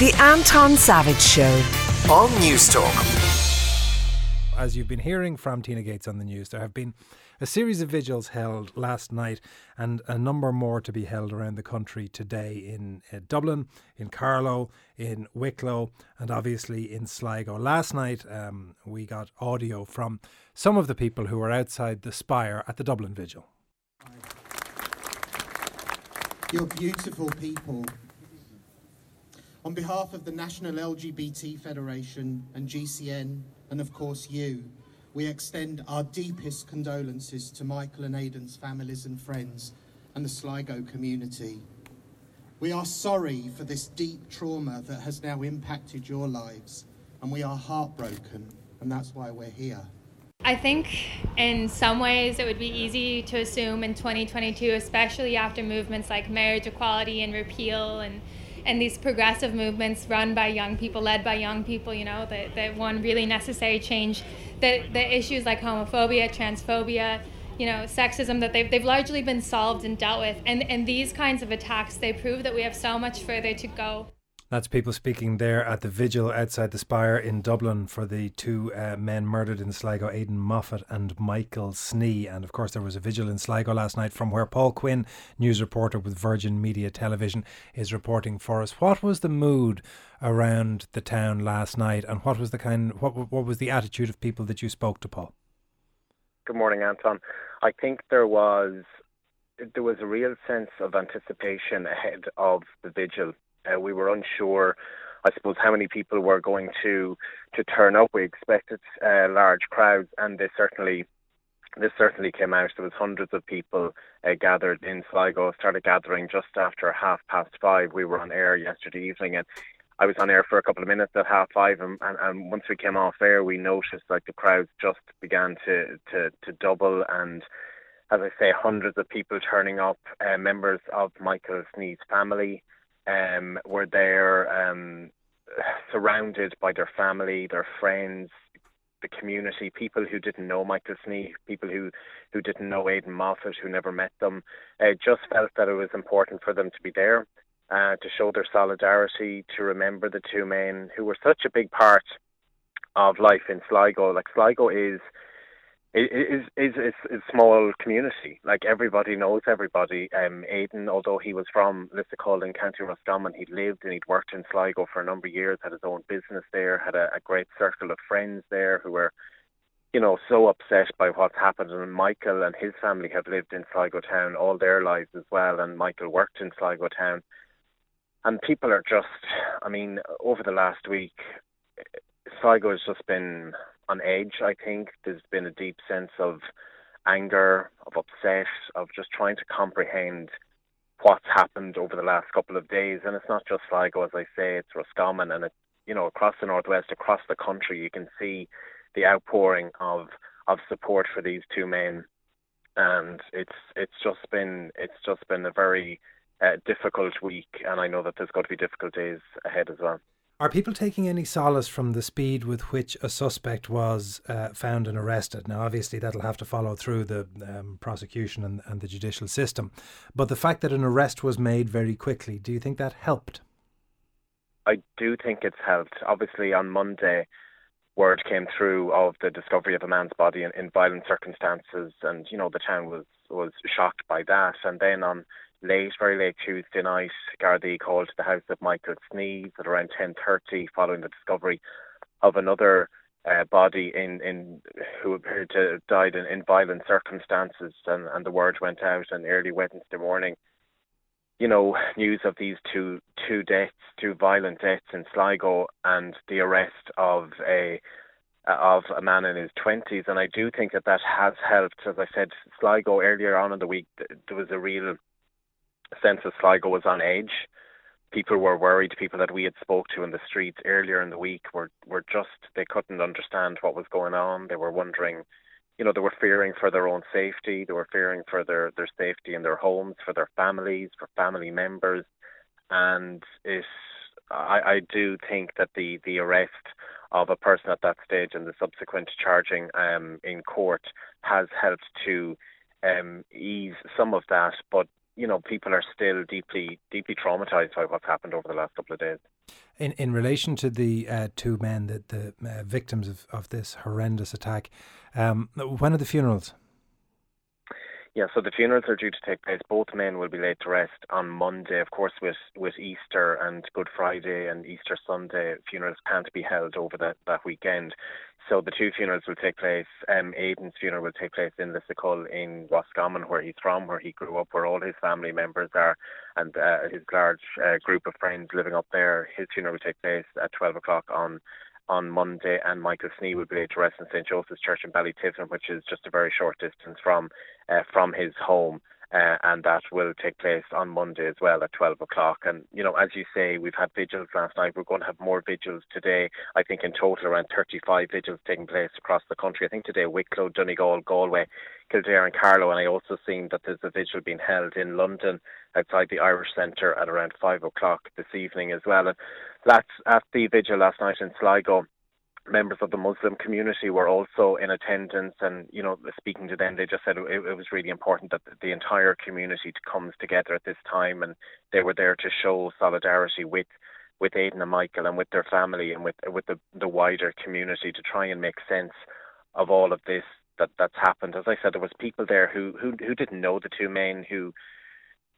The Anton Savage Show on Newstalk. As you've been hearing from Tina Gates on the news, there have been a series of vigils held last night and a number more to be held around the country today in uh, Dublin, in Carlow, in Wicklow, and obviously in Sligo. Last night, um, we got audio from some of the people who were outside the spire at the Dublin vigil. You're beautiful people on behalf of the National LGBT Federation and GCN, and of course you, we extend our deepest condolences to Michael and Aidan's families and friends and the Sligo community. We are sorry for this deep trauma that has now impacted your lives, and we are heartbroken, and that's why we're here. I think in some ways it would be easy to assume in 2022, especially after movements like marriage equality and repeal and and these progressive movements run by young people, led by young people, you know, that, that one really necessary change, that the issues like homophobia, transphobia, you know, sexism, that they've, they've largely been solved and dealt with. And, and these kinds of attacks, they prove that we have so much further to go. That's people speaking there at the vigil outside the Spire in Dublin for the two uh, men murdered in Sligo, Aidan Moffitt and Michael Snee. And of course, there was a vigil in Sligo last night from where Paul Quinn, news reporter with Virgin Media Television, is reporting for us. What was the mood around the town last night, and what was the kind, what what was the attitude of people that you spoke to, Paul? Good morning, Anton. I think there was there was a real sense of anticipation ahead of the vigil uh, we were unsure, I suppose, how many people were going to to turn up. We expected uh, large crowds, and they certainly this certainly came out. There was hundreds of people uh, gathered in Sligo. Started gathering just after half past five. We were on air yesterday evening, and I was on air for a couple of minutes at half five, and, and, and once we came off air, we noticed like the crowds just began to to, to double and. As I say, hundreds of people turning up, uh, members of Michael Snee's family, um, were there um, surrounded by their family, their friends, the community, people who didn't know Michael Snee, people who, who didn't know Aidan Moffitt, who never met them, uh, just felt that it was important for them to be there, uh, to show their solidarity, to remember the two men who were such a big part of life in Sligo. Like Sligo is it is is a small community. Like everybody knows everybody. Um, Aidan, although he was from Lisacul in County Roscommon, he'd lived and he'd worked in Sligo for a number of years. Had his own business there. Had a, a great circle of friends there who were, you know, so upset by what's happened. And Michael and his family have lived in Sligo town all their lives as well. And Michael worked in Sligo town. And people are just, I mean, over the last week, Sligo has just been on edge. I think there's been a deep sense of anger, of upset, of just trying to comprehend what's happened over the last couple of days. And it's not just Sligo, as I say, it's Roscommon and it's you know across the northwest, across the country. You can see the outpouring of of support for these two men, and it's it's just been it's just been a very uh, difficult week, and I know that there's going to be difficult days ahead as well. Are people taking any solace from the speed with which a suspect was uh, found and arrested? Now, obviously, that'll have to follow through the um, prosecution and, and the judicial system. But the fact that an arrest was made very quickly, do you think that helped? I do think it's helped. Obviously, on Monday, word came through of the discovery of a man's body in, in violent circumstances, and you know the town was was shocked by that. And then on late, very late Tuesday night, Gardaí called to the house of Michael Snee's at around 10.30 following the discovery of another uh, body in, in who appeared to have died in, in violent circumstances and, and the word went out on early Wednesday morning. You know, news of these two two deaths, two violent deaths in Sligo and the arrest of a of a man in his 20s and I do think that that has helped as I said Sligo earlier on in the week there was a real sense of Sligo was on edge. People were worried. People that we had spoke to in the streets earlier in the week were were just they couldn't understand what was going on. They were wondering, you know, they were fearing for their own safety. They were fearing for their their safety in their homes, for their families, for family members, and it. I, I do think that the the arrest of a person at that stage and the subsequent charging um, in court has helped to um, ease some of that. But you know, people are still deeply, deeply traumatized by what's happened over the last couple of days. In in relation to the uh, two men, that the uh, victims of, of this horrendous attack, um, when are the funerals? Yeah, so the funerals are due to take place. Both men will be laid to rest on Monday, of course, with, with Easter and Good Friday and Easter Sunday. Funerals can't be held over that, that weekend. So the two funerals will take place. Um, Aidan's funeral will take place in Lisacul in Roscommon, where he's from, where he grew up, where all his family members are, and uh, his large uh, group of friends living up there. His funeral will take place at 12 o'clock on on Monday, and Michael Snee will be laid to rest in St Joseph's Church in Ballytivnan, which is just a very short distance from uh, from his home. Uh, and that will take place on Monday as well at 12 o'clock. And, you know, as you say, we've had vigils last night. We're going to have more vigils today. I think in total around 35 vigils taking place across the country. I think today Wicklow, Donegal, Galway, Kildare and Carlow. And I also seen that there's a vigil being held in London outside the Irish Centre at around 5 o'clock this evening as well. And that's at the vigil last night in Sligo members of the Muslim community were also in attendance, and you know, speaking to them, they just said it, it, was really important that the entire community comes together at this time, and they were there to show solidarity with with Aidan and Michael and with their family and with with the the wider community to try and make sense of all of this that that's happened. As I said, there was people there who who who didn't know the two men who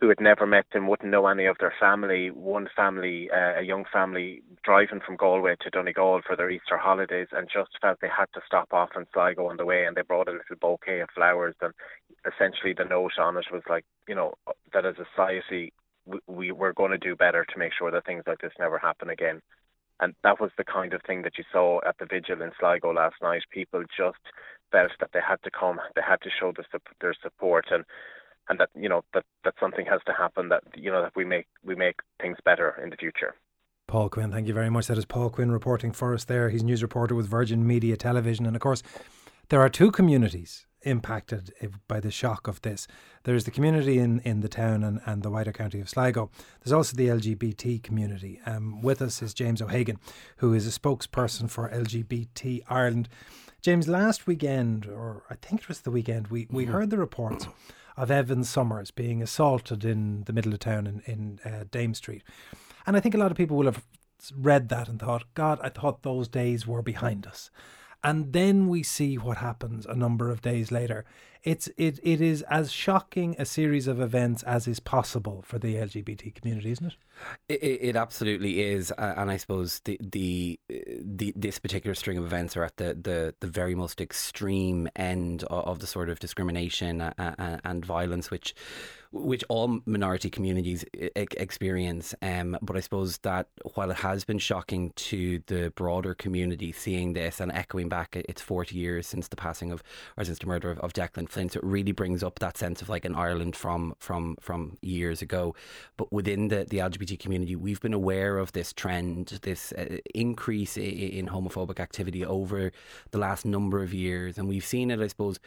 who had never met them, wouldn't know any of their family. One family, uh, a young family, driving from Galway to Donegal for their Easter holidays, and just felt they had to stop off in Sligo on the way, and they brought a little bouquet of flowers, and essentially the note on it was like, you know, that as a society we, we were going to do better to make sure that things like this never happen again. And that was the kind of thing that you saw at the vigil in Sligo last night. People just felt that they had to come, they had to show the, their support, and and that you know that that something has to happen that you know that we make we make things better in the future. Paul Quinn, thank you very much. That is Paul Quinn reporting for us there. He's news reporter with Virgin Media Television, and of course, there are two communities impacted by the shock of this. There's the community in, in the town and, and the wider county of Sligo. There's also the LGBT community. Um, with us is James O'Hagan, who is a spokesperson for LGBT Ireland. James, last weekend, or I think it was the weekend, we, we mm-hmm. heard the reports of Evan Somers being assaulted in the middle of town in, in uh, Dame Street. And I think a lot of people will have read that and thought, God, I thought those days were behind us. And then we see what happens a number of days later. It's it it is as shocking a series of events as is possible for the LGBT community, isn't it? It, it absolutely is, and I suppose the, the the this particular string of events are at the the, the very most extreme end of the sort of discrimination and violence which which all minority communities experience. Um, but I suppose that while it has been shocking to the broader community seeing this and echoing back, it's 40 years since the passing of, or since the murder of, of Declan So it really brings up that sense of like an Ireland from from from years ago. But within the, the LGBT community, we've been aware of this trend, this uh, increase in, in homophobic activity over the last number of years, and we've seen it, I suppose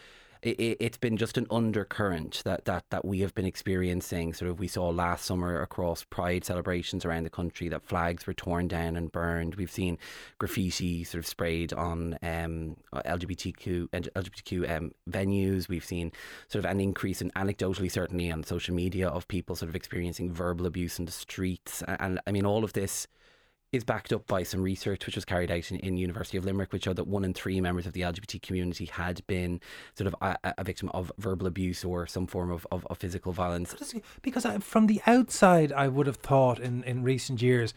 it, has been just an undercurrent that, that, that we have been experiencing. Sort of, we saw last summer across Pride celebrations around the country that flags were torn down and burned. We've seen graffiti sort of sprayed on um, LGBTQ LGBTQ um, venues. We've seen sort of an increase in anecdotally, certainly on social media, of people sort of experiencing verbal abuse in the streets. And, and I mean, all of this is backed up by some research which was carried out in, in University of Limerick, which showed that one in three members of the LGBT community had been sort of a, a victim of verbal abuse or some form of, of, of physical violence. Because I, from the outside, I would have thought in, in recent years,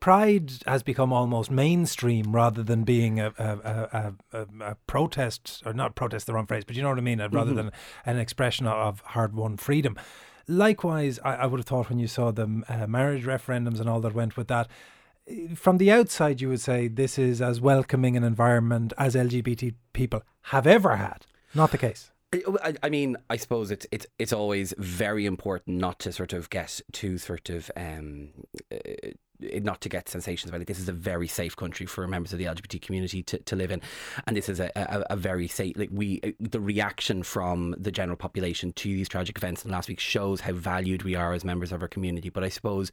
Pride has become almost mainstream rather than being a, a, a, a, protest, or not protest, the wrong phrase, but you know what I mean, rather mm-hmm. than an expression of hard won freedom. Likewise, I, I, would have thought when you saw the uh, marriage referendums and all that went with that, from the outside, you would say this is as welcoming an environment as LGBT people have ever had. Not the case. I, I mean, I suppose it's it's it's always very important not to sort of get too sort of um, uh, not to get sensations about it. This is a very safe country for members of the LGBT community to, to live in, and this is a, a, a very safe. Like we, the reaction from the general population to these tragic events in last week shows how valued we are as members of our community. But I suppose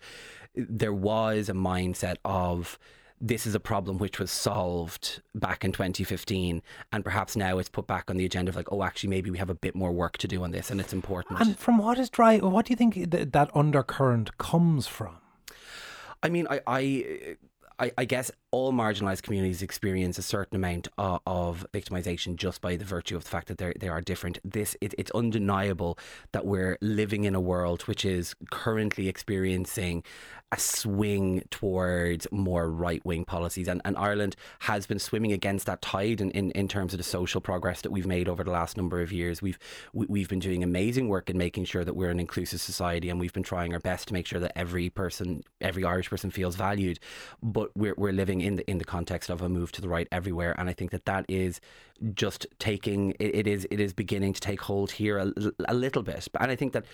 there was a mindset of this is a problem which was solved back in 2015 and perhaps now it's put back on the agenda of like oh actually maybe we have a bit more work to do on this and it's important. And from what is dry what do you think th- that undercurrent comes from? I mean i i I, I guess all marginalised communities experience a certain amount of, of victimisation just by the virtue of the fact that they they are different. This it, it's undeniable that we're living in a world which is currently experiencing a swing towards more right wing policies, and, and Ireland has been swimming against that tide in, in, in terms of the social progress that we've made over the last number of years. We've we, we've been doing amazing work in making sure that we're an inclusive society, and we've been trying our best to make sure that every person, every Irish person, feels valued. But we're we're living in the in the context of a move to the right everywhere, and I think that that is just taking it, it is it is beginning to take hold here a, a little bit, and I think that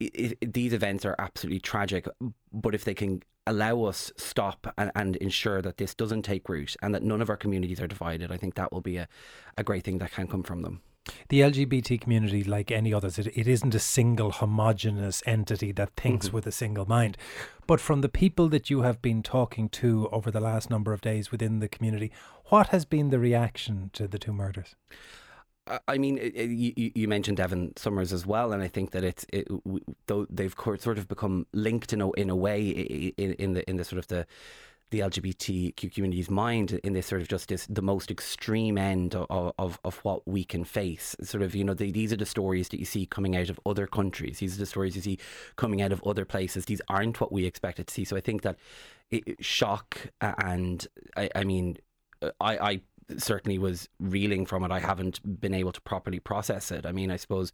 it, it, these events are absolutely tragic. But if they can allow us stop and, and ensure that this doesn't take root and that none of our communities are divided, I think that will be a, a great thing that can come from them. The LGBT community, like any others, it, it isn't a single homogenous entity that thinks mm-hmm. with a single mind. But from the people that you have been talking to over the last number of days within the community, what has been the reaction to the two murders? I mean, it, it, you, you, mentioned Evan Somers as well, and I think that it's it, though they've sort of become linked in a in a way in, in the in the sort of the the LGBTQ community's mind in this sort of just this the most extreme end of, of, of what we can face. Sort of, you know, the, these are the stories that you see coming out of other countries. These are the stories you see coming out of other places. These aren't what we expected to see. So I think that it, shock and I, I mean, I, I certainly was reeling from it. I haven't been able to properly process it. I mean, I suppose,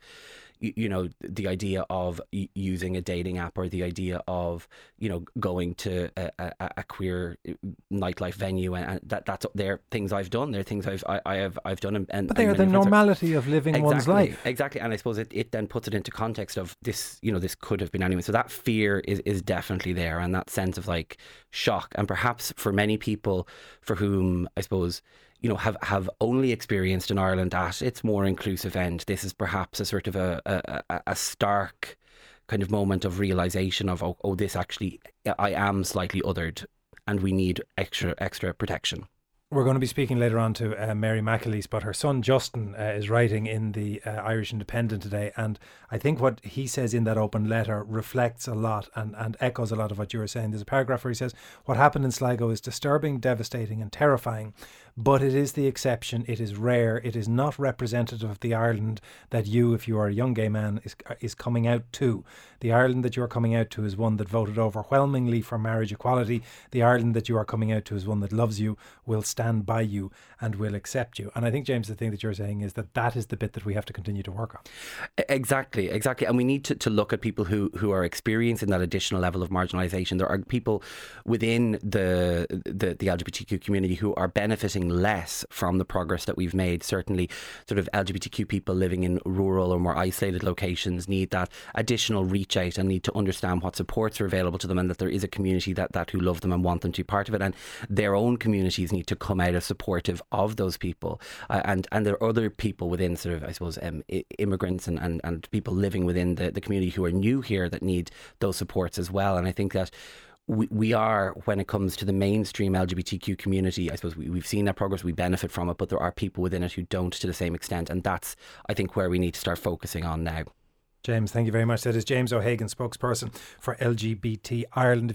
you, you know, the idea of using a dating app or the idea of, you know, going to a, a, a queer uh, nightlife venue and, and, that that's they're things I've done. They're things I've I, I have I've done. And, and but they are the normality of living exactly, one's life. Exactly, and I suppose it, it then puts it into context of this. You know, this could have been anyone. So that fear is is definitely there, and that sense of like shock, and perhaps for many people for whom I suppose you know, have, have only experienced in Ireland at its more inclusive end. This is perhaps a sort of a, a, a stark kind of moment of realization of, oh, oh, this actually, I am slightly othered and we need extra, extra protection. We're going to be speaking later on to uh, Mary McAleese, but her son Justin uh, is writing in the uh, Irish Independent today. And I think what he says in that open letter reflects a lot and, and echoes a lot of what you were saying. There's a paragraph where he says, What happened in Sligo is disturbing, devastating, and terrifying but it is the exception. It is rare. It is not representative of the Ireland that you, if you are a young gay man, is uh, is coming out to. The Ireland that you are coming out to is one that voted overwhelmingly for marriage equality. The Ireland that you are coming out to is one that loves you, will stand by you, and will accept you. And I think James, the thing that you're saying is that that is the bit that we have to continue to work on. Exactly, exactly. And we need to, to look at people who who are experiencing that additional level of marginalisation. There are people within the the, the LGBTQ community who are benefiting less from the progress that we've made. Certainly, sort of LGBTQ people living in rural or more isolated locations need that additional reach out and need to understand what supports are available to them and that there is a community that, that who love them and want them to be part of it. And their own communities need to come out as supportive of those people. Uh, and, and there are other people within sort of, I suppose, um, immigrants and, and, and people living within the, the community who are new here that need those supports as well. And I think that we, we are, when it comes to the mainstream LGBTQ community, I suppose we, we've seen that progress, we benefit from it, but there are people within it who don't to the same extent. And that's, I think, where we need to start focusing on now. James, thank you very much. That is James O'Hagan, spokesperson for LGBT Ireland.